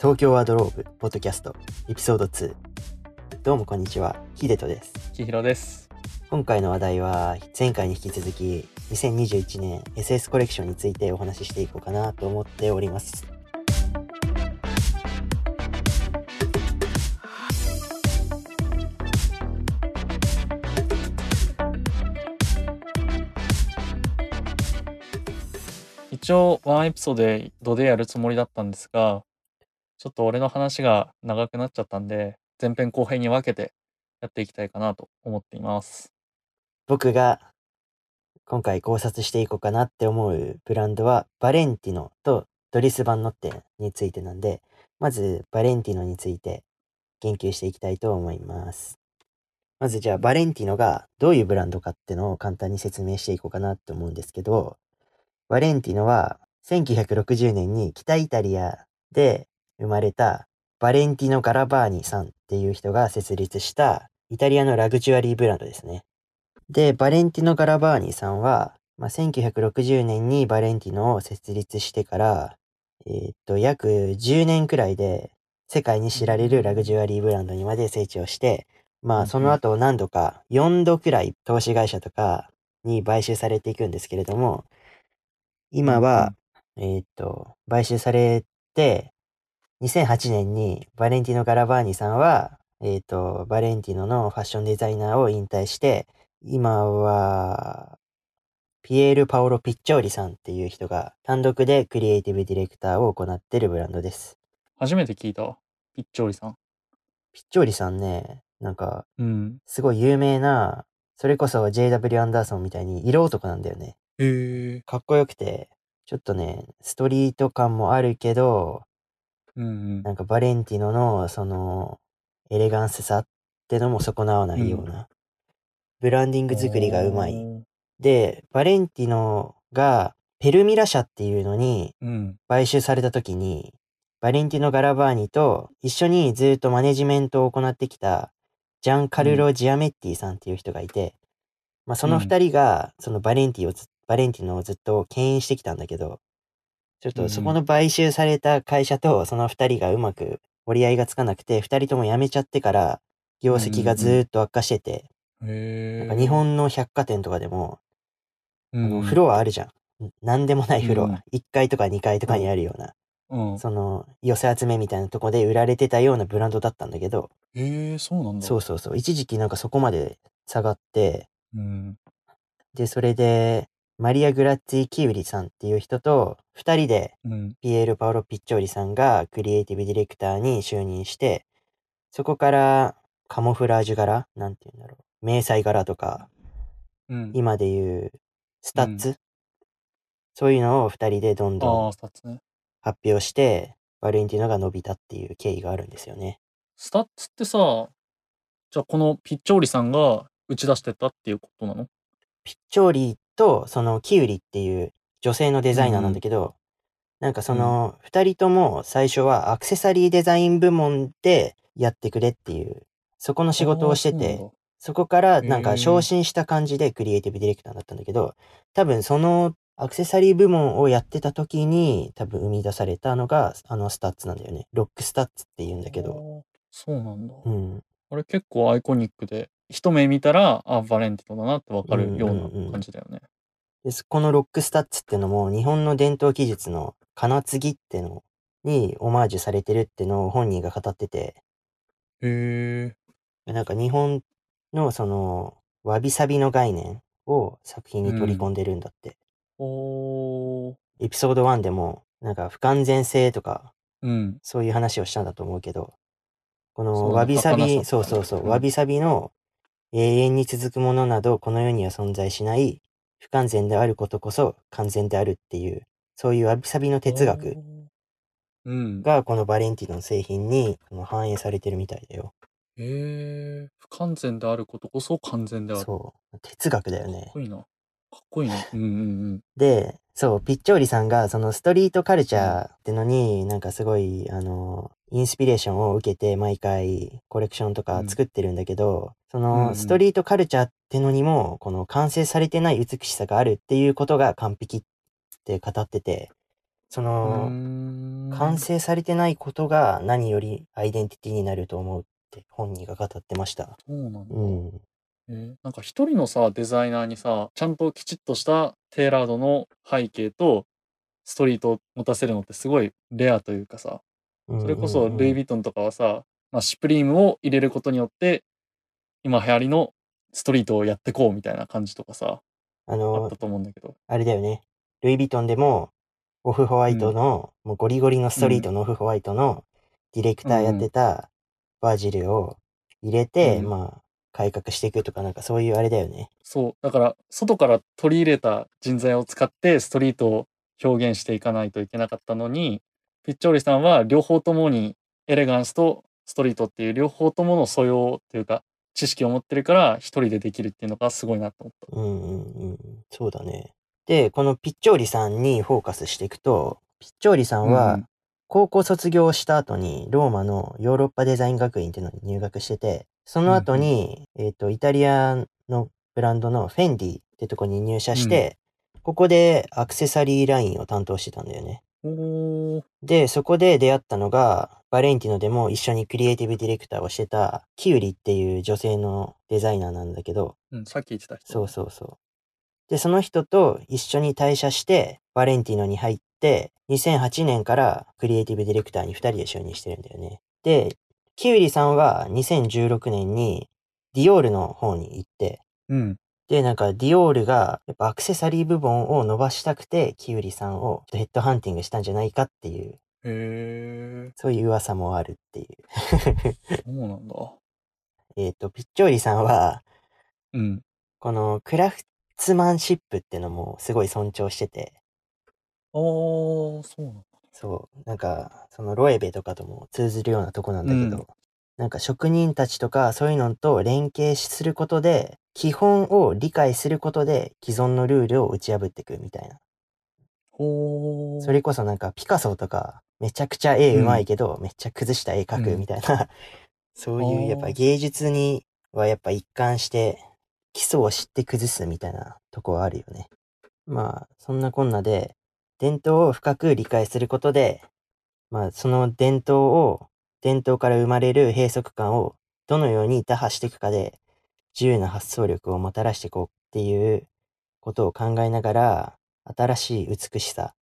東京ワードローブポッドキャストエピソード2どうもこんにちはヒデトです。きひろです。今回の話題は前回に引き続き2021年 SS コレクションについてお話ししていこうかなと思っております。一応、ワンエピソードでやるつもりだったんですが、ちょっと俺の話が長くなっちゃったんで、前編後編に分けてやっていきたいかなと思っています。僕が今回考察していこうかなって思うブランドはバレンティノとドリス・バンノッテについてなんでまずバレンティノについて言及していきたいと思いますまずじゃあバレンティノがどういうブランドかってのを簡単に説明していこうかなって思うんですけどバレンティノは1960年に北イタリアで生まれたバレンティノ・ガラバーニさんっていう人が設立したイタリアのラグジュアリーブランドですね。で、バレンティノ・ガラバーニさんは、まあ、1960年にバレンティノを設立してから、えーっと、約10年くらいで世界に知られるラグジュアリーブランドにまで成長して、まあ、その後何度か4度くらい投資会社とかに買収されていくんですけれども、今は、えーっと、買収されて、2008年にバレンティノ・ガラバーニさんは、えっ、と、バレンティノのファッションデザイナーを引退して、今は、ピエール・パオロ・ピッチョーリさんっていう人が単独でクリエイティブディレクターを行っているブランドです。初めて聞いたわ。ピッチョーリさん。ピッチョーリさんね、なんか、うん。すごい有名な、それこそ JW アンダーソンみたいに色男なんだよね。へえ。かっこよくて、ちょっとね、ストリート感もあるけど、うんうん。なんかバレンティノのそのエレガンスさってのも損なわないような、ブランディング作りがうまい。で、バレンティノがペルミラ社っていうのにうん。買収された時に、バレンティノ・ガラバーニと一緒にずっとマネジメントを行ってきたジャン・カルロ・ジアメッティさんっていう人がいて、まあその二人がそのバレンティをずバレンティノをずっと牽引してきたんだけど、ちょっとそこの買収された会社とその二人がうまく折り合いがつかなくて、二人とも辞めちゃってから業績がずーっと悪化してて。なんか日本の百貨店とかでも、フロアあるじゃん。なんでもないフロうんア。1階とか2階とかにあるような、うん。その寄せ集めみたいなとこで売られてたようなブランドだったんだけど、へえ、そうなんだ。そうそうそう。一時期なんかそこまで下がって、うん。で、それで、マリア・グラツィア・キウリさんっていう人と、二人でうん。ピエール・パオロ・ピッチョーリさんがクリエイティブディレクターに就任して、そこからカモフラージュ柄なんて言うんだろう。迷彩柄とか、うん。今で言うスタッズ、そういうのを二人でどんどん。発表して、バレンティノが伸びたっていう経緯があるんですよね。スタッズってさ、じゃあこのピッチョーリさんが打ち出してたっていうことなの？ピッチョーリとそのキウリっていう女性のデザイナーなんだけど、なんかその二人とも最初はアクセサリーデザイン部門でやってくれっていう、そこの仕事をしてて、そこからなんか昇進した感じでクリエイティブディレクターだったんだけど、多分そのアクセサリー部門をやってた時に多分生み出されたのがあのスタッズなんだよね。ロックスタッズって言うんだけど。そうなんだ。うん。あれ結構アイコニックで、一目見たら、あ、バレンティノだなってわかるよううんうんうんな感じだよね。でこのロックスタッズってのも日本の伝統技術の金継ぎってのにオマージュされてるってのを本人が語ってて、へえ。なんか日本のそのわびさびの概念を作品に取り込んでるんだって。おー。エピソード1でもなんか不完全性とかうん。そういう話をしたんだと思うけど、このわびさび、そうそうそう、うんわびさびの永遠に続くものなどこの世には存在しない不完全であることこそ完全であるっていう、そういうわびさびの哲学。がこのバレンティノの製品に反映されてるみたいだよ。へえ。不完全であることこそ完全である。かそう。哲学だよっねこ。いいな。かっこいいな。うんうんで、そう、ピッチョーリさんがそのストリートカルチャーってのになんかすごい、あの、インスピレーションを受けて毎回コレクションとか作ってるんだけど、そうんうんのストリートカルチャーってのにもこの完成されてない美しさがあるっていうことが完璧って語ってて、その、ん。完成されてないことが何よりアイデンティティになると思うって本人が語ってました。そうなんだ。うん。えーなんか一人のさ、デザイナーにさ、ちゃんときちっとしたテーラードの背景とストリートを持たせるのってすごいレアというかさ、それこそルイ・ヴィトンとかはさ、まあ、シュプリームを入れることによって、今流行りのストリートをやってこうみたいな感じとかさ、あのあった、と思うんだけど。あれだよね。ルイ・ヴィトンでも、オフホワイトの、もうゴリゴリのストリートのオフホワイトのディレクターやってたバージルを入れて、うんまあ、改革していくとか、なんかそういうあれだよね。そう。だから、外から取り入れた人材を使ってストリートを表現していかないといけなかったのに、ピッチョーリさんは両方ともにエレガンスとストリートっていう両方ともの素養というか知識を持ってるから一人でできるっていうのがすごいなと思った。うんうんうん。そうだね。で、このピッチョーリさんにフォーカスしていくと、ピッチョーリさんうはん、高校卒業した後にローマのヨーロッパデザイン学院っていうのに入学してて、その後に、えっ、と、イタリアのブランドのフェンディってとこに入社して、ここでアクセサリーラインを担当してたんだよね。で、そこで出会ったのが、バレンティノでも一緒にクリエイティブディレクターをしてた、キュウリっていう女性のデザイナーなんだけど、うん、さっき言ってた人。そうそうそう。で、その人と一緒に退社して、バレンティノに入って、2008年からクリエイティブディレクターに2人で就任してるんだよね。で、キュウリさんは2016年にディオールの方に行って、うん。で、なんかディオールがやっぱアクセサリー部門を伸ばしたくて、キュウリさんをヘッドハンティングしたんじゃないかっていう、へえ、そういう噂もあるっていう。そうなんだ。えっと、ピッチョーリさんは、うん。このクラフツマンシップってのもすごい尊重してて、あー、そうなんだ。そう、なんか、そのロエベとかとも通ずるようなとこなんだけど、うんなんか職人たちとかそういうのと連携することで、基本を理解することで既存のルールを打ち破っていくみたいな。ほー。それこそなんかピカソとかめちゃくちゃ絵うまいけど、めっちゃ崩した絵描くみたいな、そういうやっぱ芸術にはやっぱ一貫して基礎を知って崩すみたいなとこはあるよね。まあそんなこんなで伝統を深く理解することで、まあその伝統を、伝統から生まれる閉塞感をどのように打破していくかで自由な発想力をもたらしていこうっていうことを考えながら新しい美しさっ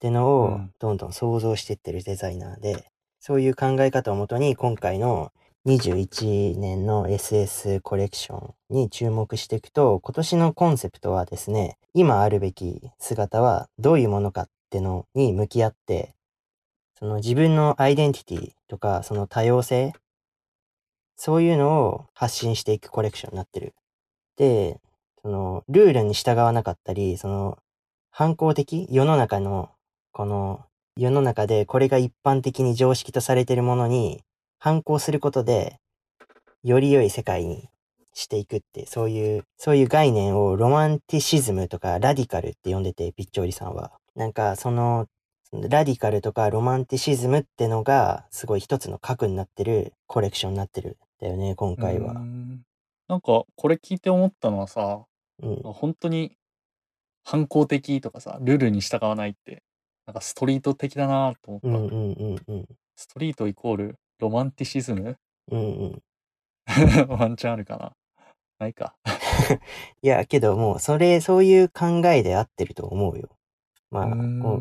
てのをうん。どんどん想像していってるデザイナーで、そういう考え方をもとに今回の21年の SS コレクションに注目していくと、今年のコンセプトはですね、今あるべき姿はどういうものかってのに向き合って、その自分のアイデンティティとか、その多様性、そういうのを発信していくコレクションになってる。で、その、ルールに従わなかったり、その、反抗的世の中の、この、世の中でこれが一般的に常識とされているものに反抗することで、より良い世界にしていくって、そういう、そういう概念をロマンティシズムとかラディカルって呼んでて、ピッチョーリさんは。なんか、その、ラディカルとかロマンティシズムってのが、すごい一つの核になってるコレクションになってるだよね、今回はなんか、これ聞いて思ったのはさ、うん。本当に反抗的とかさ、ルールに従わないって、なんかストリート的だなと思った。うんうんうんうん。ストリートイコールロマンティシズム？うんうん。ワンチャンあるかなないか。いや、けどもう、それ、そういう考えで合ってると思うよ。まあ、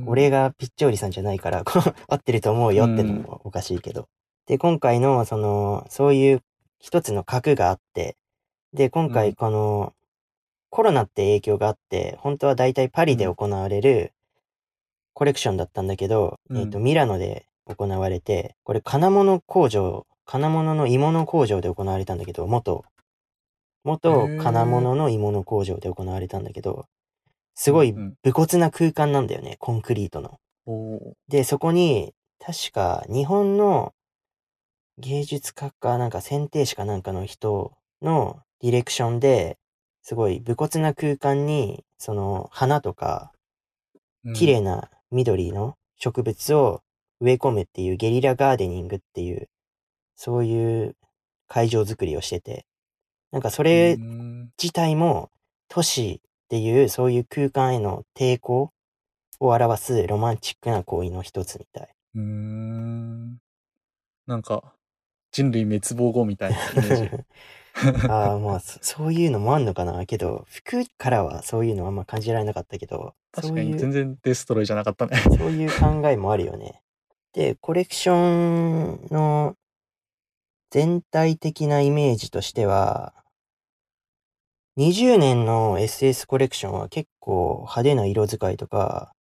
俺がピッチョーリさんじゃないから、こう合ってると思うよってのもおかしいけど。で、今回の、その、そういう一つの核があって、で、今うん。回この、コロナって影響があって、本当は大体パリでうん。行われるコレクションだったんだけど、うん。えっと、ミラノで行われて、これ金物工場、金物の鋳物工場で行われたんだけど、元、元金物の鋳物工場で行われたんだけど、すごい武骨な空間なんだよね、コンクリートの。で、そこに、確か日本の芸術家かなんか選定士かなんかの人のディレクションで、すごい武骨な空間に、その花とか、うん綺麗な緑の植物を植え込むっていうゲリラガーデニングっていう、そういう会場作りをしてて、なんかそれ自体も都市っていうそういう空間への抵抗を表すロマンチックな行為の一つみたい。うーん。なんか、人類滅亡後みたいなイメージ。ああ、まあ、そそういうのもあんのかな。けど、服からはそういうのあんま感じられなかったけど、確かに全然デストロイじゃなかったね。そういう考えもあるよね。で、コレクションの全体的なイメージとしては、20年の SS コレクションは結構派手な色使いとか、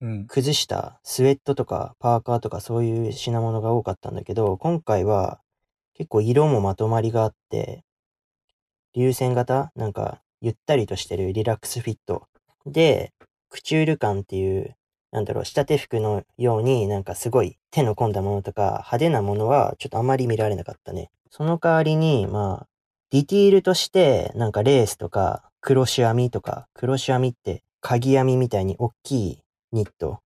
うん。崩したスウェットとかパーカーとかそういう品物が多かったんだけど、今回は結構色もまとまりがあって、流線型なんかゆったりとしてるリラックスフィット。で、クチュール感っていう、なんだろう、仕立て服のようになんかすごい手の込んだものとか派手なものはちょっとあまり見られなかったね。その代わりに、まあ、ディティールとしてなんかレースとかクロシュ編みとか、クロシュ編みって鍵編みみたいに大きいニット、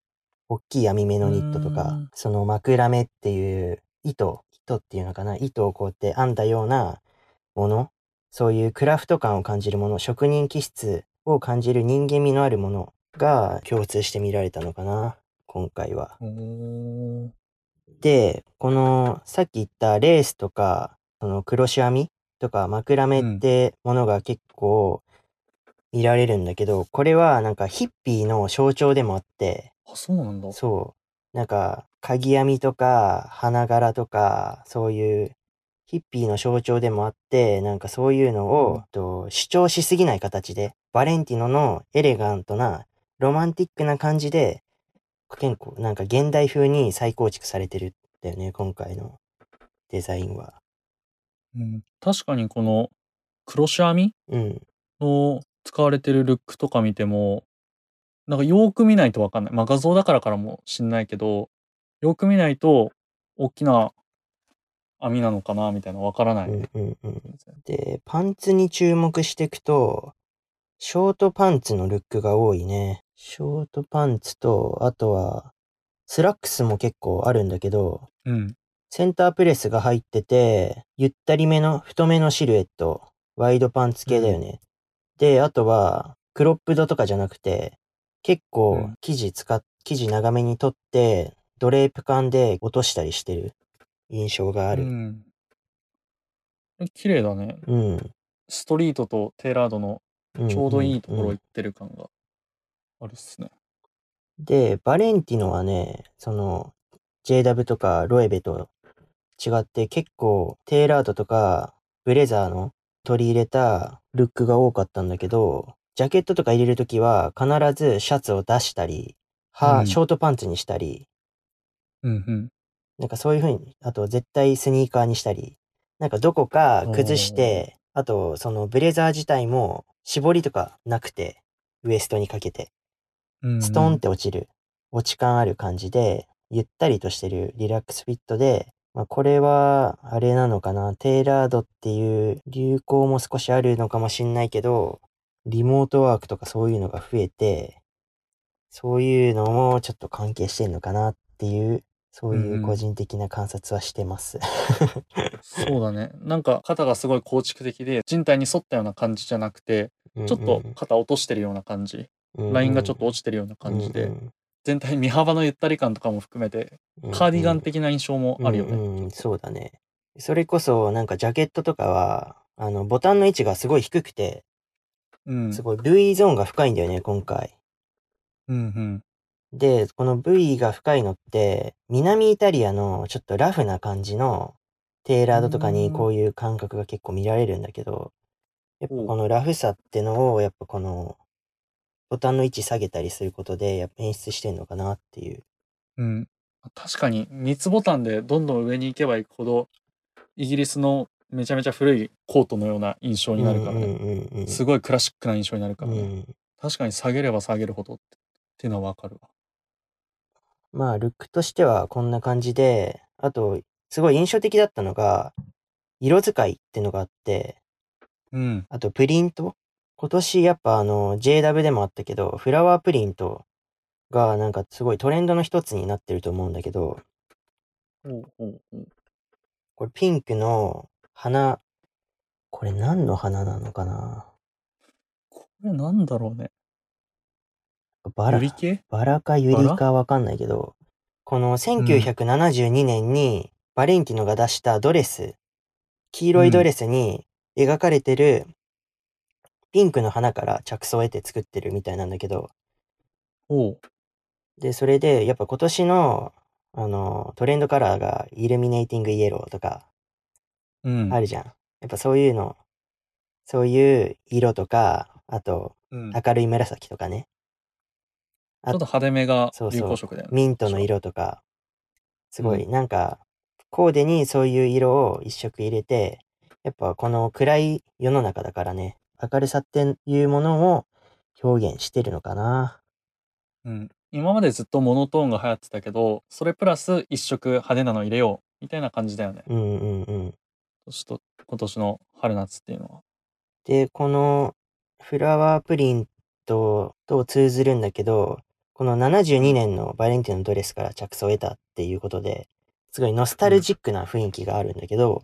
大きい編み目のニットとかその枕目っていう糸、糸っていうのかな、糸をこうやって編んだようなもの、そういうクラフト感を感じるもの、職人気質を感じる人間味のあるものが共通して見られたのかな、今回は。で、このさっき言ったレースとか、そのクロシュ編みとか枕目ってものが結構見られるんだけど、これはなんかヒッピーの象徴でもあって、あ、そうなんだ。そう。なんか、鍵編みとか、花柄とか、そういう、ヒッピーの象徴でもあって、なんかそういうのを、うんと主張しすぎない形で、バレンティノのエレガントな、ロマンティックな感じで、結構なんか現代風に再構築されてるんだよね、今回のデザインは。うん、確かにこのクロシュ編みうん。の使われてるルックとか見ても、なんかよーく見ないとわかんない。まあ画像だからからもしんないけど、よく見ないと大きな網なのかなみたいなわからないね。うんうんうん。で、パンツに注目していくと、ショートパンツのルックが多いね。ショートパンツと、あとは、スラックスも結構あるんだけど、うん。センタープレスが入ってて、ゆったりめの太めのシルエット、ワイドパンツ系だよね。で、あとは、クロップドとかじゃなくて、結構うん生地使っ、生地長めに取って、ドレープ感で落としたりしてる印象がある。うん。え綺麗だね。うん。ストリートとテーラードのうんちょうどいいところうん行ってる感があるっすね。で、バレンティノはね、その、JW とかロエベと違って結構テーラードとかブレザーの取り入れたルックが多かったんだけど、ジャケットとか入れるときは必ずシャツを出したり、は、うん。ショートパンツにしたり、うんうん。なんかそういう風に、あと絶対スニーカーにしたり、なんかどこか崩して、あとそのブレザー自体も絞りとかなくて、ウエストにかけて。うんうん。ストンって落ちる、落ち感ある感じで、ゆったりとしてるリラックスフィットで、まあこれは、あれなのかな、テーラードっていう流行も少しあるのかもしんないけど、リモートワークとかそういうのが増えて、そういうのもちょっと関係してんのかなっていう、そういう個人的な観察はしてます。そうだね。なんか肩がすごい構築的で人体に沿ったような感じじゃなくて、ちょっと肩落としてるような感じ。ラインがちょっと落ちてるような感じで、全体身幅のゆったり感とかも含めて、カーディガン的な印象もあるよね。うんうんそうだね。それこそ、なんかジャケットとかは、あの、ボタンの位置がすごい低くて、うん。すごい V ゾーンが深いんだよね、今回。うんうん。で、この V が深いのって、南イタリアのちょっとラフな感じのテーラードとかにこういう感覚が結構見られるんだけど、やっぱこのラフさってのを、やっぱこの、ボタンの位置下げたりすることで、やっぱ演出してんのかなっていう。うん。確かに、三つボタンでどんどん上に行けば行くほど、イギリスのめちゃめちゃ古いコートのような印象になるからね。すごいクラシックな印象になるからね。うん確かに下げれば下げるほどってっていうのはわかるわ。まあ、ルックとしてはこんな感じで、あと、すごい印象的だったのが、色使いってのがあって、うん。あとプリント今年やっぱあの JW でもあったけど、フラワープリントがなんかすごいトレンドの一つになってると思うんだけど。これピンクの花、これ何の花なのかな？これなんだろうね。バラユ、リ系？バラかユリバかわかんないけど、この1972年にバレンティノが出したドレス、黄色いドレスに描かれてるピンクの花から着想を得て作ってるみたいなんだけど、おう。で、それでやっぱ今年のあのトレンドカラーがイルミネーティングイエローとかうん。あるじゃん。やっぱそういうの、そういう色とか、あとうん。明るい紫とかね。ちょっと派手めがそうそう流行色だよね。ミントの色とか、すごい、なんか、コーデにそういう色を一色入れて、やっぱこの暗い世の中だからね、明るさっていうものを表現してるのかな。うん。今までずっとモノトーンが流行ってたけど、それプラス一色派手なの入れようみたいな感じだよね。うんうんうん。年と今年の春夏っていうのは。で、このフラワープリントと通ずるんだけど、この72年のバレンティノのドレスから着想を得たっていうことで、すごいノスタルジックな雰囲気があるんだけど、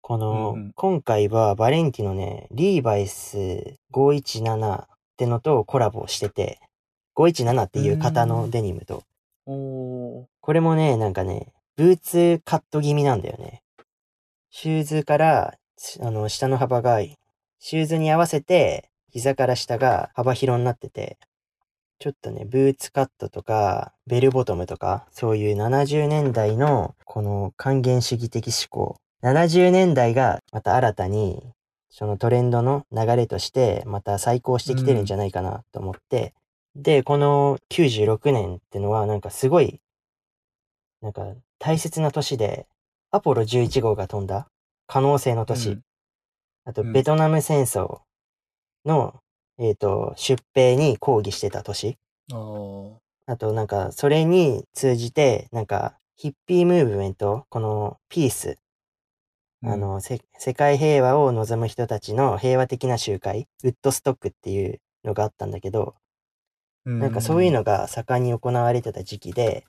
この、うんうん今回はバレンティノね、リーバイス517ってのとコラボしてて、517っていう型のデニムと、おー。これもね、なんかね、ブーツカット気味なんだよね。シューズから、しあの、下の幅が、シューズに合わせて、膝から下が幅広になってて、ちょっとね、ブーツカットとか、ベルボトムとか、そういう70年代の、この還元主義的思考。70年代がまた新たに、そのトレンドの流れとして、また再興してきてるんじゃないかなと思って、で、この96年ってのはなんかすごい、なんか大切な年で、アポロ11号が飛んだ可能性の年。うんあと、うんベトナム戦争の、えっ、と、出兵に抗議してた年。あと、なんか、それに通じて、なんか、ヒッピームーブメント、このピース、あの、せ世界平和を望む人たちの平和的な集会、ウッドストックっていうのがあったんだけど、うん、なんかそういうのが盛んに行われてた時期で、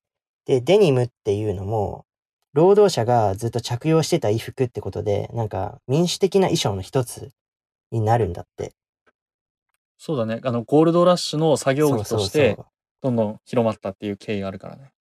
で、デニムっていうのも、労働者がずっと着用してた衣服ってことで、なんか民主的な衣装の一つになるんだって。そうだね。あの、ゴールドラッシュの作業着としてそ、どんどん広まったっていう経緯があるからね。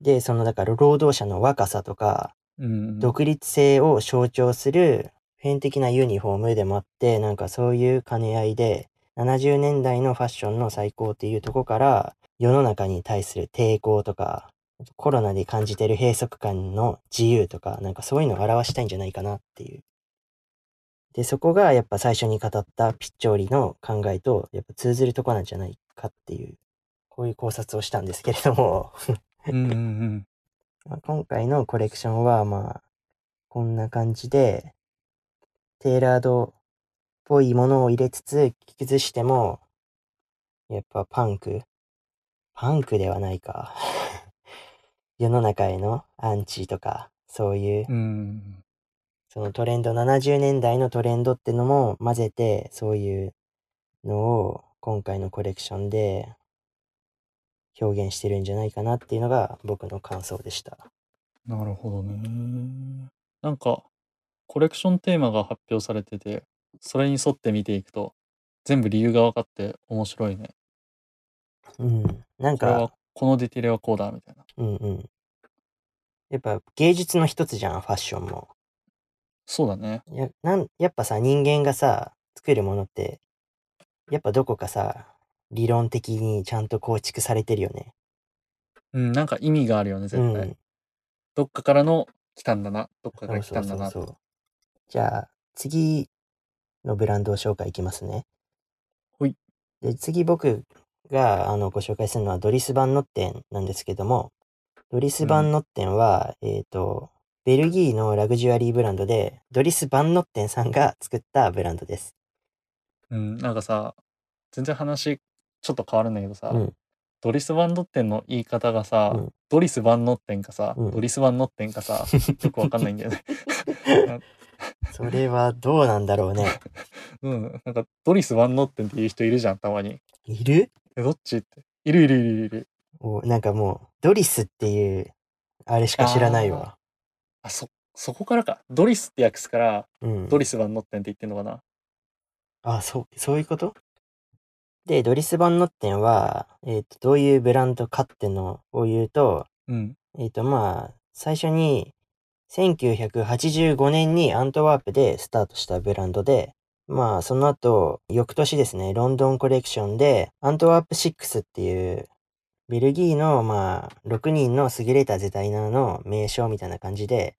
う。で、そのだから労働者の若さとか、うん。独立性を象徴する普遍的なユニフォームでもあって、なんかそういう兼ね合いで、70年代のファッションの最高っていうとこから、世の中に対する抵抗とか、コロナで感じてる閉塞感の自由とか、なんかそういうのを表したいんじゃないかなっていう。で、そこがやっぱ最初に語ったピッチョーリの考えと、やっぱ通ずるとこなんじゃないかっていう、こういう考察をしたんですけれども、うんうんうん。まあ今回のコレクションはまあこんな感じでテーラードっぽいものを入れつつ崩してもやっぱパンクパンクではないか 世の中へのアンチとかそういううん。そのトレンド70年代のトレンドってのも混ぜてそういうのを今回のコレクションで表現してるんじゃないかなっていうのが僕の感想でした。なるほどね。なんか、コレクションテーマが発表されてて、それに沿って見ていくと、全部理由が分かって面白いね。うん。なんか、、このディテールはこうだ、みたいな。うんうん。やっぱ芸術の一つじゃん、ファッションも。そうだね。やなんやっぱさ、人間がさ、作るものって、やっぱどこかさ、理論的にちゃんと構築されてるよね。うん、なんか意味があるよね、絶対。うん。どっかからの来たんだな、どっかからそうそ来たんだな。うそうそう。じゃあ、次のブランド紹介いきますね。ほい。で、次僕があのご紹介するのはドリス・バンノッテンなんですけども、ドリス・バンノッテンは、えっ、と、ベルギーのラグジュアリーブランドで、ドリス・バンノッテンさんが作ったブランドです。うん、なんかさ、全然話ちょっと変わるんだけどさ、うんドリス・バンノッテンの言い方がさ、うんドリス・バンノッテンかさ、うんドリス・バンノッテンかさ、よくわかんないんだよね。それはどうなんだろうね。うん、なんかドリス・バンノッテンっていう人いるじゃん、たまに。いる？え、どっちって。いるいるいるいる。おなんかもう、ドリスっていう、あれしか知らないわ。あ、そ、そこからか。ドリスって訳すから、うん。ドリス・バンノッテンって言ってんのかな。あ、そう、そういうこと？で、ドリス・バンノッテンは、えっ、と、どういうブランドかってのを言うと、うん。えっ、と、まあ、最初に、1985年にアントワープでスタートしたブランドで、まあ、その後、翌年ですね、ロンドンコレクションで、アントワープ6っていう、ベルギーの、まあ、6人の優れたデザイナーの名称みたいな感じで、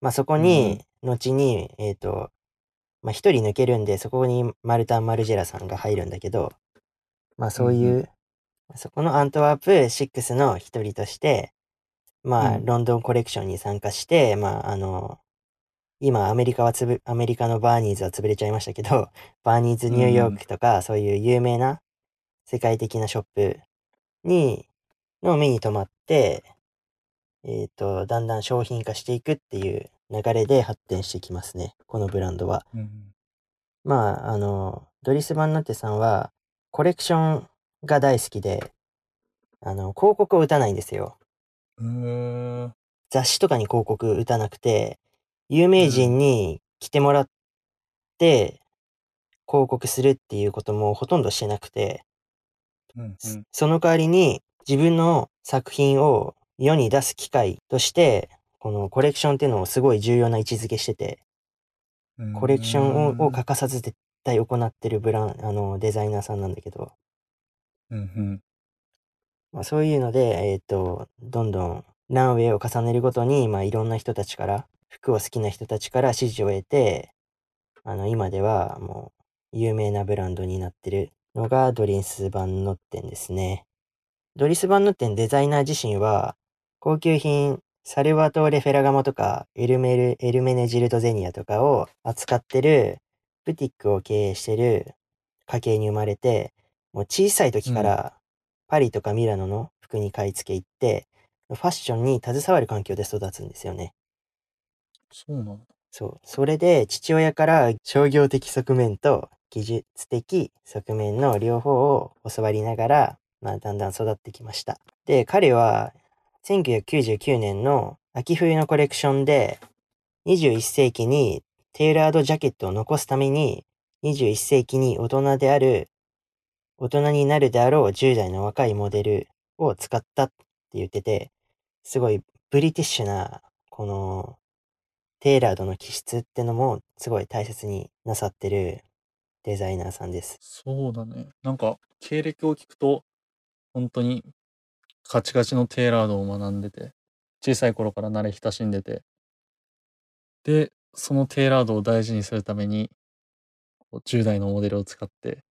まあ、そこに、後に、えっ、と、まあ、一人抜けるんで、そこにマルタン・マルジェラさんが入るんだけど、まあ、そういう、うんそこのアントワープ6の一人として、まあ、うんロンドンコレクションに参加して、まあ、あの、今、アメリカはつぶ、アメリカのバーニーズは潰れちゃいましたけど、バーニーズニューヨークとか、そういう有名な世界的なショップに、の目に留まって、えっ、と、だんだん商品化していくっていう流れで発展してきますね。このブランドは。うん。まあ、あの、ドリス・バンノッテさんは、コレクションが大好きで、あの、広告を打たないんですよ。雑誌とかに広告打たなくて、有名人に来てもらって、広告するっていうこともほとんどしてなくて、うんうん。その代わりに自分の作品を世に出す機会として、このコレクションっていうのをすごい重要な位置づけしてて、うん。コレクションをを欠かさず絶対行ってるブラン、あの、デザイナーさんなんだけど、うんうんまあ、そういうので、えっ、と、どんどんランウェイを重ねるごとに、まあ、いろんな人たちから、服を好きな人たちから支持を得て、あの、今ではもう、有名なブランドになってるのがドリス・バンノッテンですね。ドリス・バンノッテンデザイナー自身は、高級品、サルバトーレ・フェラガモとか、エルメル、エルメネジルド・ゼニアとかを扱ってる、ブティックを経営してる家系に生まれて、もう小さい時から、パリとかミラノの服に買い付け行って、ファッションに携わる環境で育つんですよね。そうなんだ。そう。それで父親から商業的側面と技術的側面の両方を教わりながら、まあだんだん育ってきました。で、彼は1999年の秋冬のコレクションで21世紀にテーラードジャケットを残すために21世紀に大人である大人になるであろう10代の若いモデルを使ったって言ってて、すごいブリティッシュな、この、テーラードの気質ってのもすごい大切になさってるデザイナーさんです。そうだね。なんか、経歴を聞くと、本当に、カチカチのテーラードを学んでて、小さい頃から慣れ親しんでて、で、そのテーラードを大事にするために、こう10代のモデルを使って、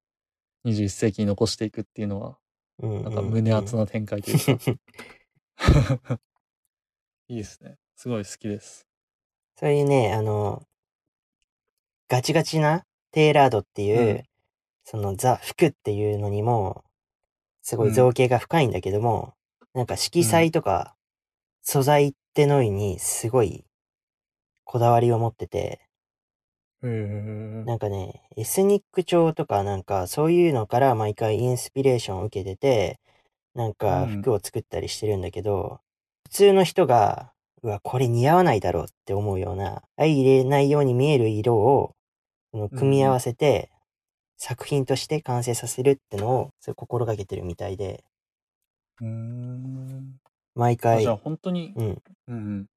21世紀に残していくっていうのは、うんうんうん。なんか胸熱な展開というか、いいですね。すごい好きです。そういうね、あの、ガチガチなテーラードっていう、うん。そのザ・服っていうのにも、すごいうん。造形が深いんだけども、なんか色彩とか素材ってのにすごいこだわりを持ってて、へえ。なんかね、エスニック調とかなんかそういうのから毎回インスピレーションを受けてて、なんかうん服を作ったりしてるんだけど、普通の人が、うわ、これ似合わないだろうって思うような、相入れないように見える色を、その組み合わせて、作品として完成させるってのを、それ心がけてるみたいで、うーん。毎回あじゃ、あ本当に、うん、うんうん。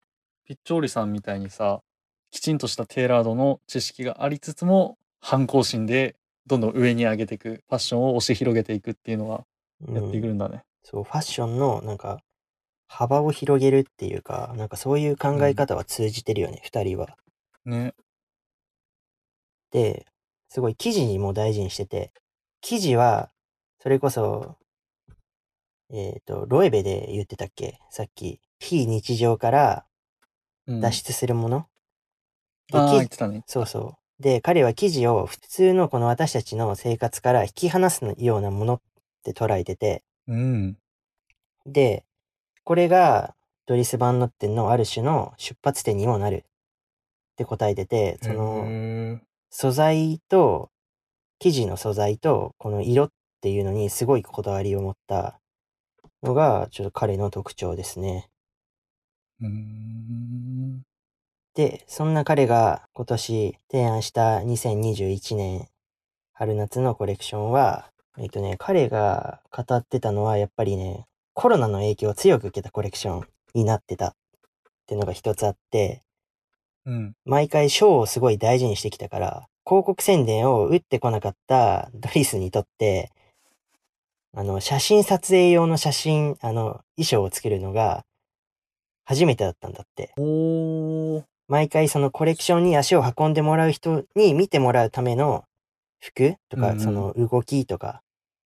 ピッチョーリさんみたいにさ、きちんとしたテーラードの知識がありつつも、反抗心でどんどん上に上げていく、ファッションを押し広げていくっていうのはやっていくうんんだね。そう、ファッションのなんか、幅を広げるっていうか、なんかそういう考え方は通じてるよね、二人は。ね。で、すごい生地も大事にしてて、生地は、それこそ、えっ、と、ロエベで言ってたっけ？さっき。非日常からうん、脱出するもの、でああ、言ってたね。そうそう。で、彼は生地を普通のこの私たちの生活から引き離すようなものって捉えてて、うん。で、これがドリス・バンノッテンのある種の出発点にもなるって答えてて、その、素材と、生地の素材と、この色っていうのにすごいこだわりを持ったのが、ちょっと彼の特徴ですね。うーん。で、そんな彼が今年提案した2021年春夏のコレクションは、えっとね、彼が語ってたのは、やっぱりね、コロナの影響を強く受けたコレクションになってたっていうのが一つあって、うん。毎回ショーをすごい大事にしてきたから、広告宣伝を打ってこなかったドリスにとって、あの、写真撮影用の写真、あの、衣装を作るのが初めてだったんだって。毎回そのコレクションに足を運んでもらう人に見てもらうための服とか、その動きとか、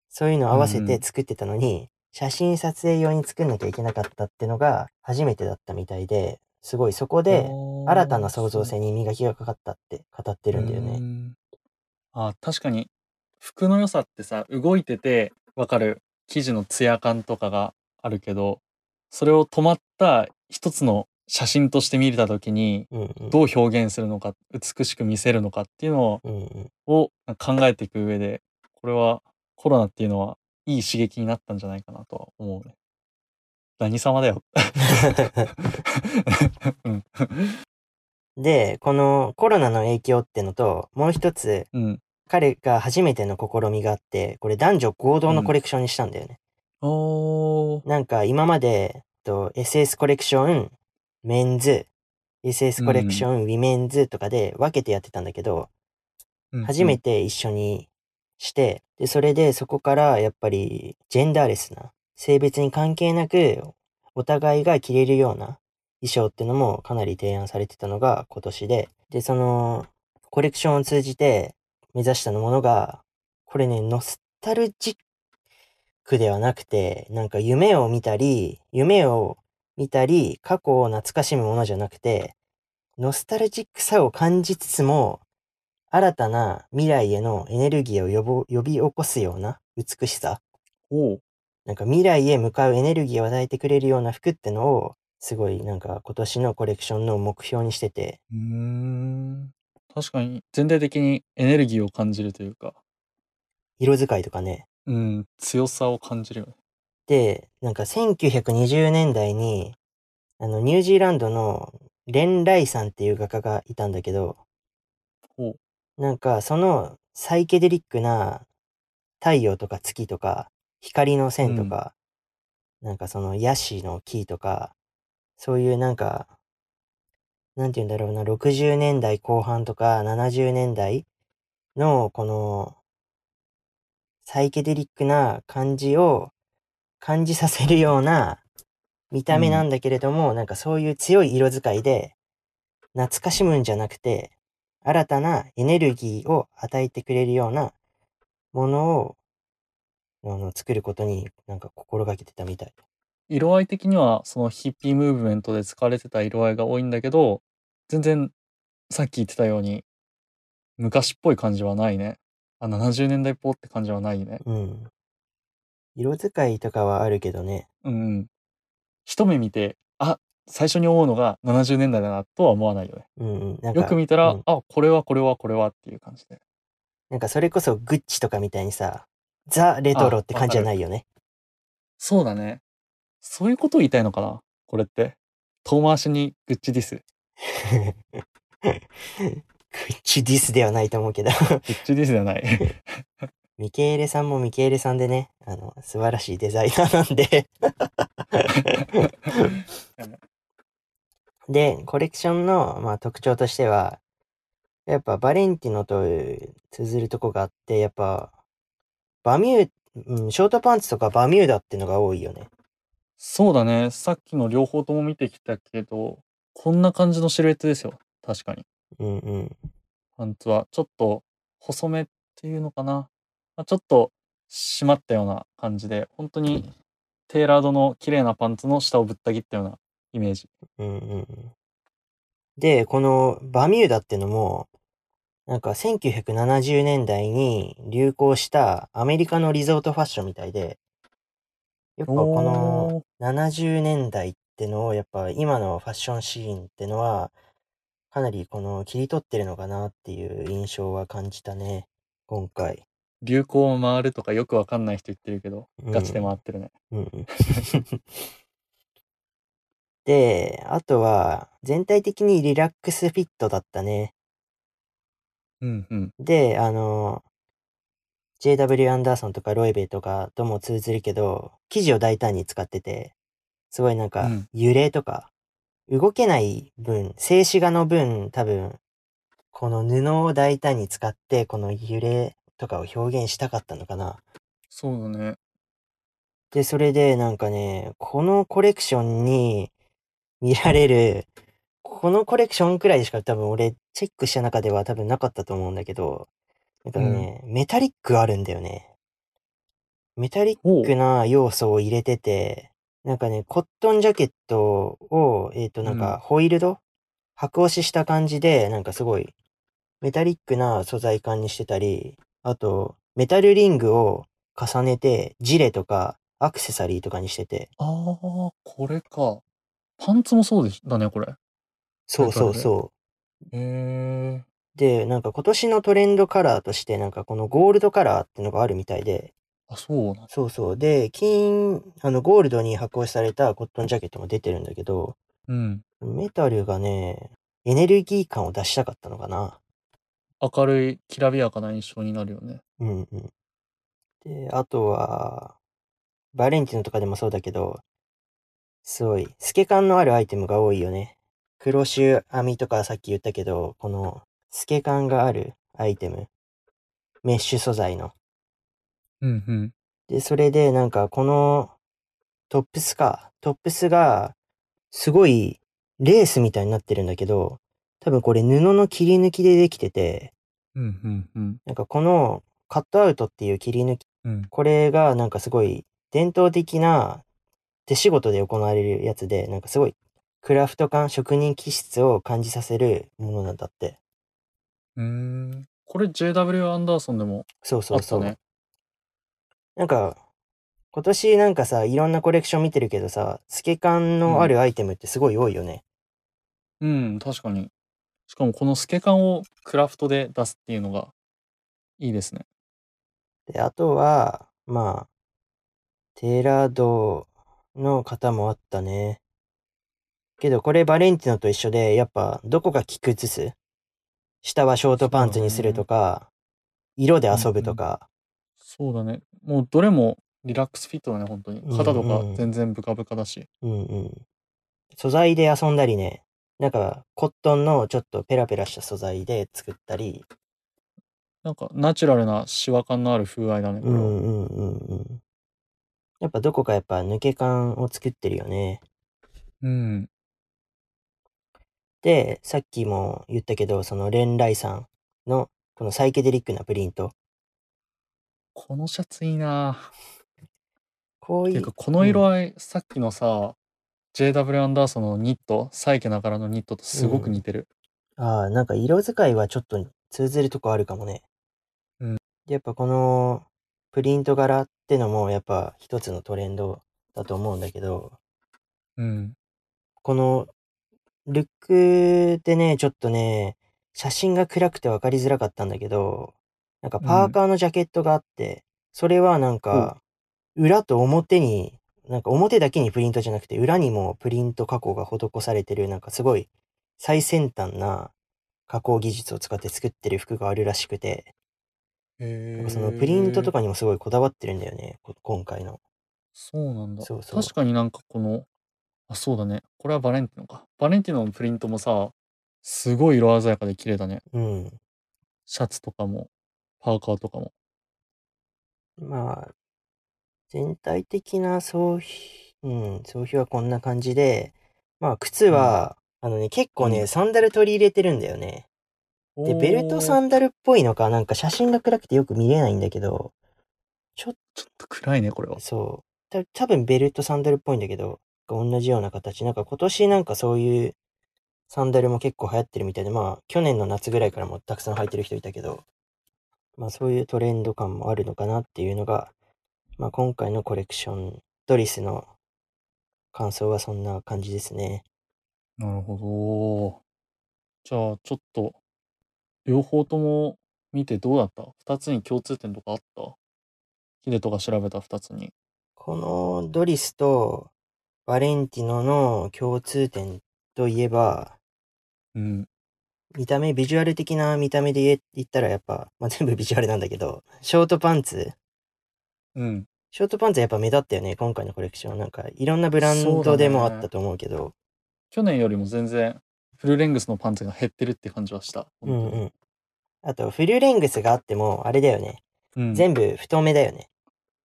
そういうのを合わせて作ってたのに、写真撮影用に作んなきゃいけなかったってのが初めてだったみたいで、すごいそこで新たな創造性に磨きがかかったって語ってるんだよね。ね。あ、確かに、服の良さってさ、動いててわかる生地のツヤ感とかがあるけど、それを止まった一つの写真として見れた時に。どう表現するのか、美しく見せるのかっていうの。を考えていく上で、これはコロナっていうのはいい刺激になったんじゃないかなとは思うね。何様だよ。うん。で、このコロナの影響ってのと、もう一つ、うん。彼が初めての試みがあって、これ男女合同のコレクションにしたんだよね。おー。なんか今まで、と SS コレクション、メンズ、SS コレクション、ウィメンズとかで分けてやってたんだけど、初めて。て一緒にして、で、それでそこからやっぱりジェンダーレスな、性別に関係なく、お互いが着れるような衣装ってのもかなり提案されてたのが今年で、で、その、コレクションを通じて目指したものが、これね、ノスタルジックではなくて、なんか夢を見たり、夢を見たり、過去を懐かしむものじゃなくて、ノスタルジックさを感じつつも、新たな未来へのエネルギーを呼ぼ呼び起こすような美しさ。おー。なんか未来へ向かうエネルギーを与えてくれるような服ってのを、すごいなんか今年のコレクションの目標にしてて、うーん。確かに全体的にエネルギーを感じるというか、色使いとかね。うん、強さを感じるよね。で、なんか1920年代に、あの、ニュージーランドのレン・ライさんっていう画家がいたんだけど。なんかそのサイケデリックな太陽とか月とか光の線とか、なんかそのヤシの木とか、そういうなんか、なんて言うんだろうな、60年代後半とか70年代のこのサイケデリックな感じを感じさせるような見た目なんだけれども、なんかそういう強い色使いで懐かしむんじゃなくて、新たなエネルギーを与えてくれるようなものをあの作ることになんか心がけてたみたい。色合い的にはそのヒッピームーブメントで使われてた色合いが多いんだけど、全然さっき言ってたように昔っぽい感じはないね。あ、70年代っぽって感じはないね。うん。色使いとかはあるけどね。うんうん。一目見て、あ、最初に思うのが70年代だなとは思わないよね。うんうん。なんかよく見たら、うんあ、これはこれはこれはっていう感じで。なんかそれこそグッチとかみたいにさ、ザ・レトロって感じじゃないよね。そうだね。そういうことを言いたいのかなこれって。遠回しにグッチディス。グッチディスではないと思うけど。グッチディスではない。ミケーレさんもミケーレさんでね、あの、素晴らしいデザイナーなんで。で、コレクションの、まあ、特徴としては、やっぱバレンティノと通ずるとこがあって、やっぱ、バミュー、うん、ショートパンツとかバミューダってのが多いよね。そうだね。さっきの両方とも見てきたけど、こんな感じのシルエットですよ。確かに。うんうん。パンツは。ちょっと細めっていうのかな。まあ、ちょっと締まったような感じで、本当にテーラードの綺麗なパンツの下をぶった切ったようなイメージ。うんうんうん。で、このバミューダってのも、なんか1970年代に流行したアメリカのリゾートファッションみたいで、やっぱこの70年代ってのをやっぱ今のファッションシーンってのはかなりこの切り取ってるのかなっていう印象は感じたね、今回。流行を回るとかよくわかんない人言ってるけど、うんガチで回ってるね。うんうん で、あとは全体的にリラックスフィットだったね。うんうん。で、あの、JW アンダーソンとかロエベとかとも通ずるけど、生地を大胆に使ってて、すごいなんかうん、揺れとか、動けない分、静止画の分、多分、この布を大胆に使って、この揺れとかを表現したかったのかな。そうだね。で、それでなんかね、このコレクションに見られる、このコレクションくらいしか多分俺チェックした中では多分なかったと思うんだけど、なんかね、メタリックあるんだよね。メタリックな要素を入れてて、なんかね、コットンジャケットを、えっ、と、なんか、ホイールド？白押しした感じで、なんかすごい、メタリックな素材感にしてたり、あと、メタルリングを重ねて、ジレとか、アクセサリーとかにしてて。ああ、これか。パンツもそうでしだね、これ。そうそうそう。へえ。で、なんか今年のトレンドカラーとして、なんかこのゴールドカラーってのがあるみたいで、あ、そうな。そうそう。で、金、あの、ゴールドに発行されたコットンジャケットも出てるんだけど、うん。メタルがね、エネルギー感を出したかったのかな。明るい、きらびやかな印象になるよね。うんうん。で、あとは、バレンティノとかでもそうだけど、すごい、透け感のあるアイテムが多いよね。クロシュ編みとかさっき言ったけど、この透け感があるアイテム。メッシュ素材の。うんうん。で、それでなんかこのトップスか。トップスがすごいレースみたいになってるんだけど、多分これ布の切り抜きでできてて、うんうんうん。なんかこのカットアウトっていう切り抜き、うん。これがなんかすごい伝統的な手仕事で行われるやつで、なんかすごいクラフト感、職人気質を感じさせるものなんだって。うーん。これ JW アンダーソンでもそうそうそう。なんか、今年なんかさ、いろんなコレクション見てるけどさ、透け感のあるアイテムってすごい多いよね。うん、確かに。しかもこの透け感をクラフトで出すっていうのがいいですね。で、あとは、まあ、テーラードの型もあったね。けどこれバレンティノと一緒で、やっぱどこか着崩す下はショートパンツにするとか、色で遊ぶとか、そうだね。もうどれもリラックスフィットだね、本当に。肩とか全然ブカブカだし。うんうん。素材で遊んだりね、なんかコットンのちょっとペラペラした素材で作ったり、なんかナチュラルなシワ感のある風合いだね、これは。うんうんうんうん。やっぱどこかやっぱ抜け感を作ってるよね。うん。で、さっきも言ったけど、そのレンライさんのこのサイケデリックなプリント。このシャツいいな。こうい。うていうか、この色合い、さっきのさ、JW アンダーソンのニット、サイケながらのニットとすごく似てる。ああ、なんか色使いはちょっと通ずるとこあるかもね。うん。でやっぱこのプリント柄ってのもやっぱ一つのトレンドだと思うんだけど、うん。このルックでね、ちょっとね、写真が暗くて分かりづらかったんだけど、なんかパーカーのジャケットがあって、それはなんか裏と表に、なんか表だけにプリントじゃなくて裏にもプリント加工が施されてる、なんかすごい最先端な加工技術を使って作ってる服があるらしくて、へなんかそのプリントとかにもすごいこだわってるんだよね、こ今回の。そうなんだ。そうそう確かになんかこの、あ、そうだね。これはバレンティノか。バレンティノのプリントもさ、すごい色鮮やかで綺麗だね。うん。シャツとかも、パーカーとかも。まあ、全体的な総費、うん、総費はこんな感じで、まあ、靴は、あのね、結構ね、うんサンダル取り入れてるんだよね。で、ベルトサんンダルっぽいのか、なんか写真が暗くてよく見れないんだけど、ちょっちょっと暗いね、これはと、。そう。た多分ベルトサンダルっぽいんだけど、同じような形。なんか今年なんかそういうサンダルも結構流行ってるみたいで、まあ、去年の夏ぐらいからもたくさん履いてる人いたけど、まあそういうトレンド感もあるのかなっていうのが、まあ今回のコレクション、ドリスの感想はそんな感じですね。なるほど。じゃあ、ちょっと、両方とも見てどうだった？二つに共通点とかあった？ヒデとか調べた二つに。このドリスとバレンティノの共通点といえば、うん。見た目、ビジュアル的な見た目で言言ったらやっぱ、まあ、全部ビジュアルなんだけど、ショートパンツ。うん。ショートパンツやっぱ目立ったよね、今回のコレクション。なんか、いろんなブランドでもあったと思うけど。去年よりも全然、フルレングスのパンツが減ってるって感じはした。うんうん。あと、フルレングスがあっても、あれだよね。うん、全部太めだよね。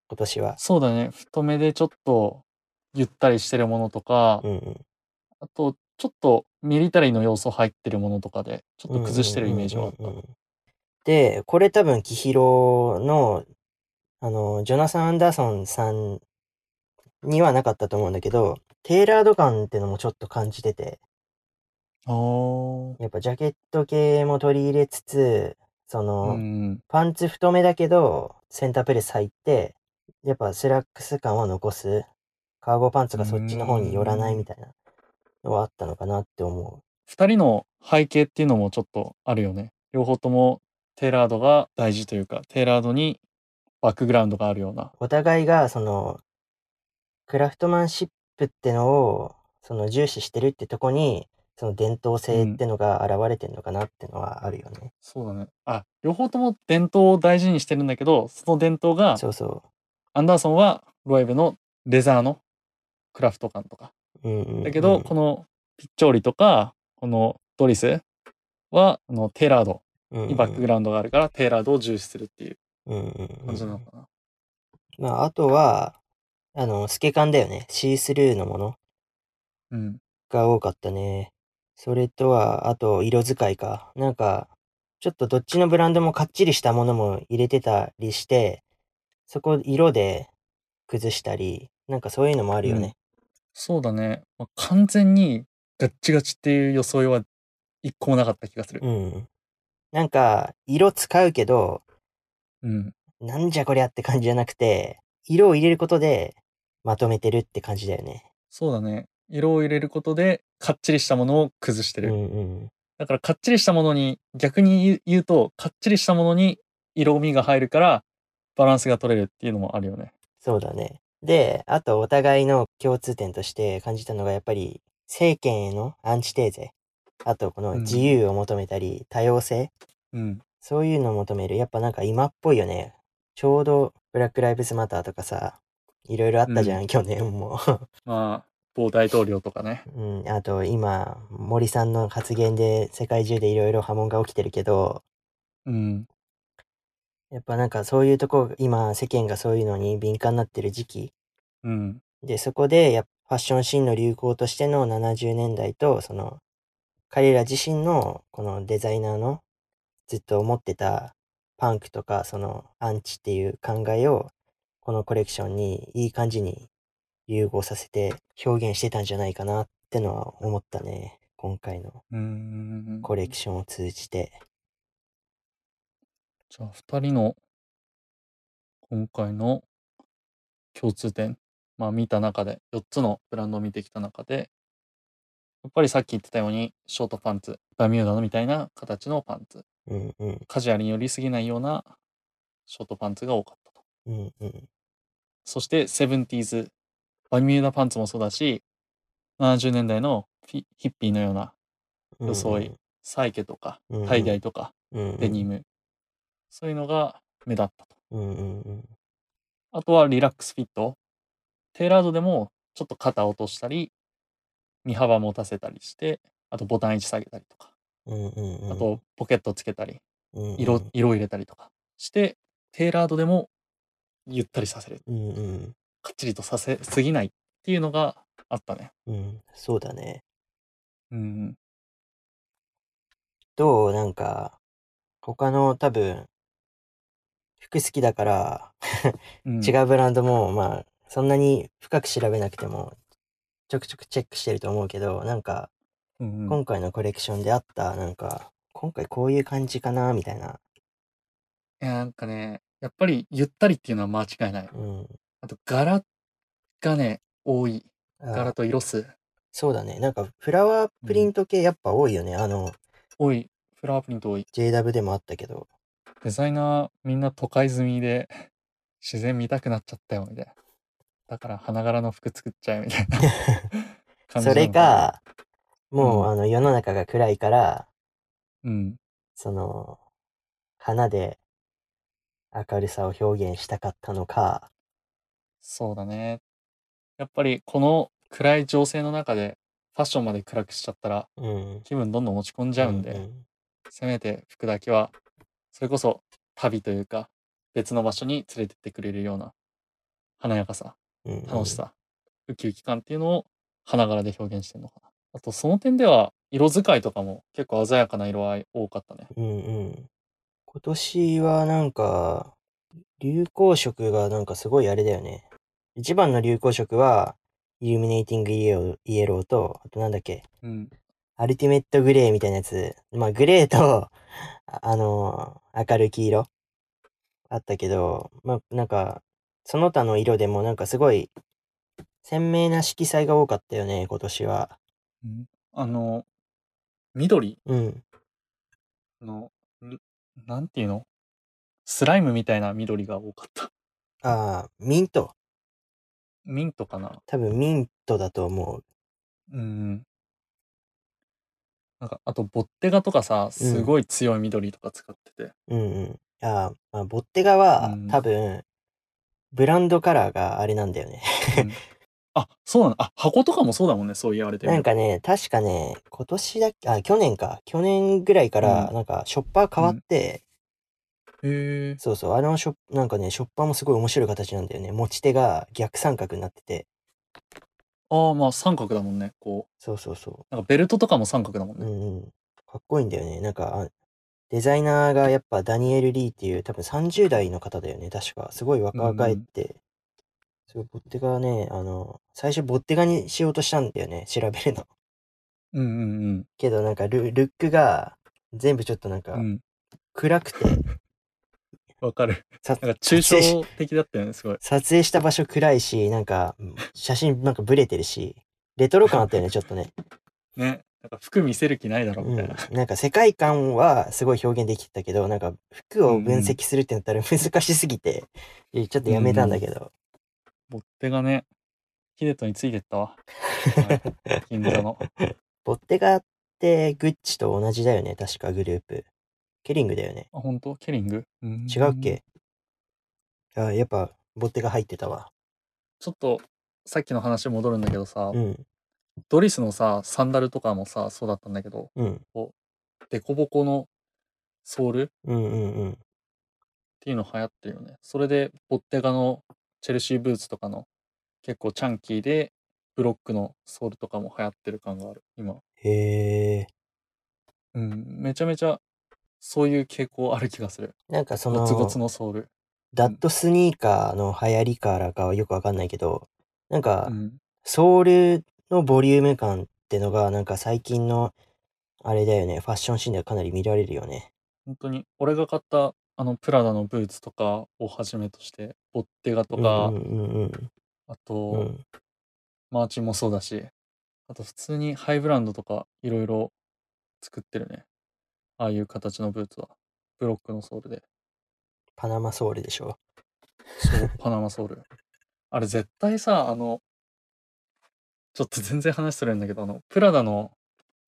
今年は。そうだね。太めでちょっと、ゆったりしてるものとか、うんうん。あと、ちょっとミリタリーの要素入ってるものとかで、ちょっと崩してるイメージはあった。で、これ多分、キヒロの、あの、ジョナサン・アンダーソンさんにはなかったと思うんだけど、テーラード感ってのもちょっと感じてて、やっぱジャケット系も取り入れつつ、その、うん。パンツ太めだけど、センタープレス入って、やっぱスラックス感は残す。カーゴパンツがそっちの方に寄らないみたいなのはあったのかなって思二人の背景っていうのもちょっとあるよね。両方ともテーラードが大事というか、テーラードにバックグラウンドがあるような。う。お互いが、その、クラフトマンシップってのを、その重視してるってとこに、その伝統性ってのが現れてんのかなってのはあるよね。そうだね。あ、両方とも伝統を大事にしてるんだけど、その伝統が、そうそアンダーソンはロエベのレザーのクラフト感とか。だけど、このピッチョーリとか、このドリスは、あの、テーラードにバックグラウンドがあるから、テーラードを重視するっていう感じなのかな。まあ、あとは、あの、透け感だよね。シースルーのものうん。が多かったね。それとは、あと、色使いか。なんか、ちょっとどっちのブランドもかっちりしたものも入れてたりして、そこ色で崩したり、なんかそういうのもあるよね。そうだね。まあ、完全にガッチガチっていう装いは一個もなかった気がする。うん。なんか、色使うけど、うん。なんじゃこりゃって感じじゃなくて、色を入れることでまとめてるって感じだよね。そうだね。色を入れることで、かっちりしたものを崩してる。うんうん。だから、かっちりしたものに、逆に言うと、かっちりしたものに色味が入るから、バランスが取れるっていうのもあるよね。そうだね。で、あとお互いの共通点として感じたのがやっぱり政権へのアンチテーゼ。あとこのうん自由を求めたり、多様性。うん。そういうのを求める。やっぱなんか今っぽいよね。ちょうどブラックライブズマターとかさ、いろいろあったじゃん、う去年も。まあ、某大統領とかね。うん、あと今、森さんの発言で世界中でいろいろ波紋が起きてるけど、うん。やっぱなんかそういうとこ、今世間がそういうのに敏感になってる時期。うん。で、そこでやっぱファッションシーンの流行としての70年代と、その、彼ら自身のこのデザイナーのずっと思ってたパンクとか、そのアンチっていう考えを、このコレクションにいい感じに融合させて表現してたんじゃないかなってのは思ったね。今回の。コレクションを通じて。じゃあ、二人の、今回の共通点。まあ、見た中で、4つのブランドを見てきた中で、やっぱりさっき言ってたように、ショートパンツ、バミューダのみたいな形のパンツ、うんうん、カジュアルに寄りすぎないようなショートパンツが多かったと。うんうん、そして、セブンティーズ、バミューダパンツもそうだし、70年代のヒッピーのような装い、サイケとか、うんうん。タイダイとか、うんうん、デニム、そういうのが目立ったと。うんうんうん、あとはリラックスフィット。テーラードでもちょっと肩を落としたり、身幅持たせたりして、あとボタン位置下げたりとか、うんうんうん、あとポケットつけたり、うんうん、色、色入れたりとかして、テーラードでもゆったりさせる。うんうん、かっちりとさせすぎないっていうのがあったね。うん、そうだね。うん。どう？なんか、他の多分、服好きだから、うん、違うブランドも、まあ、そんなに深く調べなくても、ちょくちょくチェックしてると思うけど、なんか、うんうん。今回のコレクションであった、なんか、今回こういう感じかな、みたいな。いや、なんかね、やっぱりゆったりっていうのは間違いない。うん。あと柄がね、多い。あ柄と色数。そうだね。なんか、フラワープリント系やっぱ多いよね。あの、多い。フラワープリント多い。JW でもあったけど。デザイナーみんな都会済みで自然見たくなっちゃったよみたいな。だから花柄の服作っちゃえみたいな感じ それかもう、うんあの、世の中が暗いから、うん。その、花で明るさを表現したかったのか、そうだね。やっぱりこの暗い情勢の中でファッションまで暗くしちゃったらうん。気分どんどん落ち込んじゃうんで、んせめて服だけはそれこそ旅というか別の場所に連れてってくれるような華やかさ楽しさ、ウキウキ感っていうのを花柄で表現してるのかな。あとその点では色使いとかも結構鮮やかな色合い多かったね。うんうん。今年はなんか、流行色がなんかすごいあれだよね。一番の流行色は、イルミネーティングイエローイエローと、あとなんだっけ、うんアルティメットグレーみたいなやつ。まあグレーと、ああの明るい黄色あったけど、まあなんか、その他の色でもなんかすごい鮮明な色彩が多かったよね、今年は。うんあの緑？うん。のるなんていうの？スライムみたいな緑が多かったああ、ミント。ミントかな多分ミントだと思う。うんなんかあとボッテガとかさすごい強い緑とか使ってて、うんうん。ああ、まあ、ボッテガは、うん多分、ブランドカラーがあれなんだよね。うんあそうなのあ箱とかもそうだもんねそう言われてなんかね、確かね、今年だっけ、あ、去年か。去年ぐらいから、うんなんか、ショッパー変わって、へえそうそう、あのショッなんかね、ショッパーもすごい面白い形なんだよね。持ち手が逆三角になってて。ああまあ三角だもんねこそうそうそうなんかベルトとかも三角だもんう。うね、んうん。かっこいいんだよね。なんか、あデザイナーがやっぱダニエル・リーっていう多分30代の方だよね。確か。すごい若返って。すごい、ボッテガね、あの、最初ボッテガにしようとしたんだよね。調べるの。うん、うんけどなんかルルックが全部ちょっとなんかうんうん暗くて、わかるさなんか抽撮影し象的だったよねすごい撮影した場所暗いし、なんか写真なんかブレてるし、レトロ感あったよね、ちょっとね。ねなんか服見せる気ないだろうみたいな、ん。なんか世界観はすごい表現できてたけど、なんか服を分析するってなったら難しすぎて、ちょっとやめたんだけど。ボッテがねヒデトについてったわ、はい 銀座のボッテガってグッチと同じだよね、確かグループ。ケリングだよね。あ本当？ケリング？違うっけ？あ、やっぱボッテガ入ってたわ。ちょっとさっきの話戻るんだけどさ、うん、ドリスのさサンダルとかもさそうだったんだけどうん、デコボコのソールっうん、うん、うん。ていうの流行ってるよねそれでボッテガのチェルシーブーツとかの結構チャンキーでブロックのソールとかも流行ってる感がある今へえ。うんめちゃめちゃそういう傾向ある気がする。なんかそゴツゴツの、のソール。ダッドスニーカーの流行りからかはよくわかんないけど、なんかう、ん。ソールのボリューム感ってのが、なんか最近の、あれだよね、ファッションシーンではかなり見られるよね。本当に。俺が買ったあのプラダのブーツとかをはじめとしてボッテガとか、うんうんうんあと、うん。うん。マーチンもそうだしあと普通にハイブランドとかいろいろ作ってるねああいう形のブーツはブロックのソールでパナマソールでしょ？そうパナマソールあれ絶対さあのちょっと全然話するんだけどあのプラダの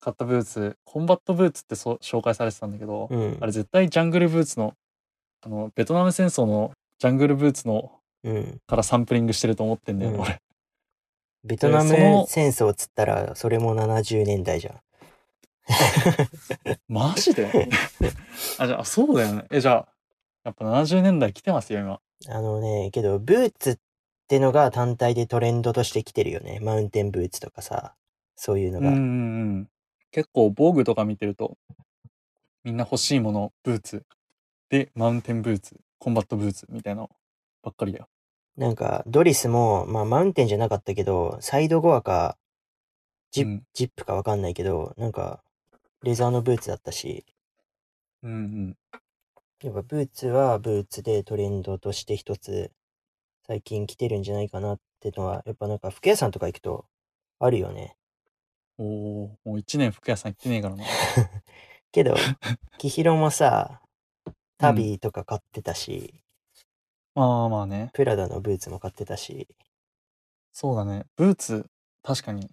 買ったブーツコンバットブーツってそう紹介されてたんだけど、うんあ。れ絶対ジャングルブーツのあのベトナム戦争のジャングルブーツのうん。からサンプリングしてると思ってんだよね、うん俺ベトナム戦争っつったら、それも70年代じゃん。マジで？あじゃあそうだよね。えじゃあやっぱ70年代来てますよ今。あのね、けど、ブーツってのが単体でトレンドとして来てるよね。マウンテンブーツとかさ、そういうのが。うんうんうん。結構防具とか見てるとみんな欲しいものブーツ。でマウンテンブーツ。コンバットブーツみたいなのばっかりだよ。なんか、ドリスも、まあ、マウンテンじゃなかったけど、サイドゴアか、ジッ,、うん。ジップかわかんないけど、なんか、レザーのブーツだったし、うんうん。やっぱブーツはブーツでトレンドとして一つ、最近来てるんじゃないかなってのは、やっぱなんか服屋さんとか行くと、あるよね。おおーもう1年服屋さん行ってねえからな。けど、キヒロもさ、タビーとか買ってたし、まあまあね。プラダのブーツも買ってたし、そうだね。ブーツ確かに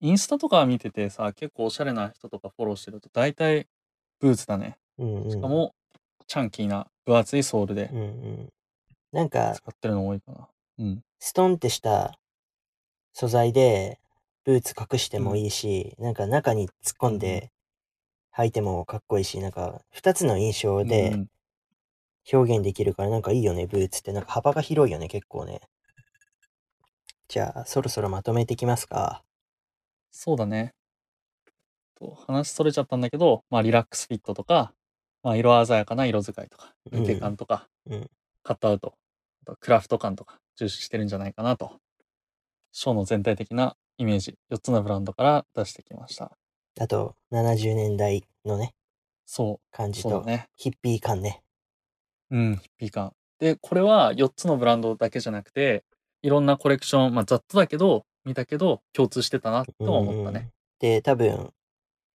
インスタとか見ててさ結構おしゃれな人とかフォローしてると大体ブーツだね。うんうん。しかも、チャンキーな分厚いソールでうんうん。なんか、使ってるの多いかな。うん。ストンってした素材で、ブーツ隠してもいいし、なんか中に突っ込んで履いてもかっこいいし、なんか二つの印象うんうでん表現できるからなんかいいよね、ブーツって。なんか幅が広いよね、結構ね。じゃあ、そろそろまとめていきますか。そうだね。と話それちゃったんだけど、まあ、リラックスフィットとか、まあ、色鮮やかな色使いとか、抜け感とか、うんカットアウト、あとクラフト感とか重視してるんじゃないかなと。ショーの全体的なイメージ、4つのブランドから出してきました。あと、70年代のね、そう、感じと、そうだね。ヒッピー感ね。うん、ヒッピー感。で、これは4つのブランドだけじゃなくて、いろんなコレクション、まあ、ざっとだけど、見たけど、共通してたなとは思ったね。うんうんで、多分、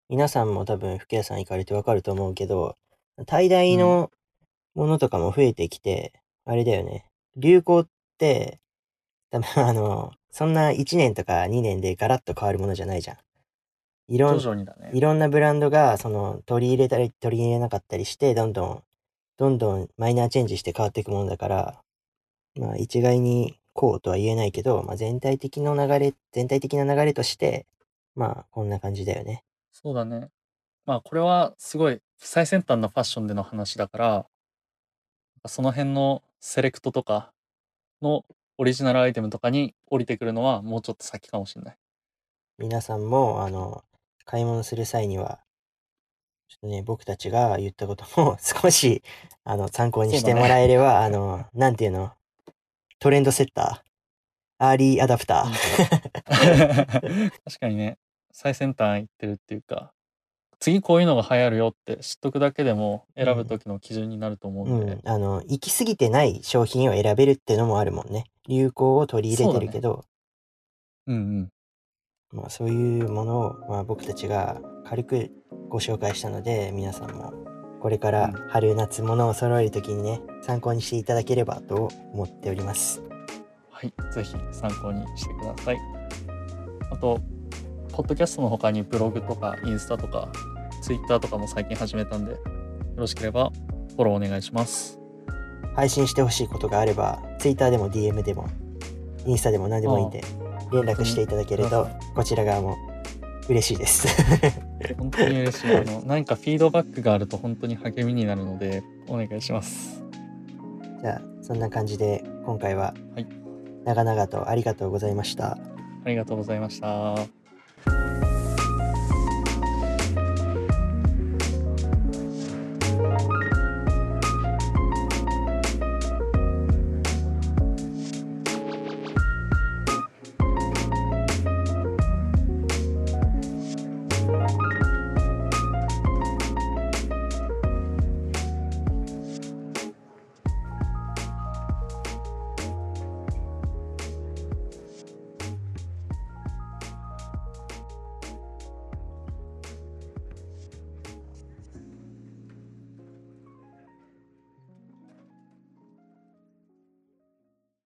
皆さんも多分、服屋さん行かれてわかると思うけど、大々のものとかも増えてきて、あれだよね。流行って、多分 あの、そんな1年とか2年でガラッと変わるものじゃないじゃん。いろんねい。ろんなブランドが、その、取り入れたり、取り入れなかったりして、どんどん、どんどんマイナーチェンジして変わっていくものだから、まあ、一概にこうとは言えないけど、まあ、全体的な流れ、全体的な流れとして、まあ、こんな感じだよね。そうだね。まあこれはすごい最先端のファッションでの話だから、その辺のセレクトとかのオリジナルアイテムとかに降りてくるのはもうちょっと先かもしれない。皆さんも、あの、買い物する際には、ちょっとね、僕たちが言ったことも少し、あの、参考にしてもらえれば、あの、なんていうの、トレンドセッター、アーリーアダプター。確かにね、最先端行ってるっていうか、次こういうのが流行るよって知っとくだけでも選ぶ時の基準になると思うで、うん。ん、あの、行き過ぎてない商品を選べるってのもあるもんね。流行を取り入れてるけど、うんうん。まあそういうものを、まあ僕たちが軽くご紹介したので、皆さんもこれからうん春夏物を揃えるときにね、参考にしていただければと思っております。はい、ぜひ参考にしてください。あと、ポッドキャストの他にブログとかインスタとかツイッターとかも最近始めたんで、よろしければフォローお願いします。配信してほしいことがあれば、Twitter でも DM でも、インスタでも何でもいいんで、連絡していただけると、こちら側も嬉しいです。本当に嬉しい。あの、何かフィードバックがあると本当に励みになるので、お願いします。じゃあ、そんな感じで今回ははい、長々とありがとうございました。ありがとうございました。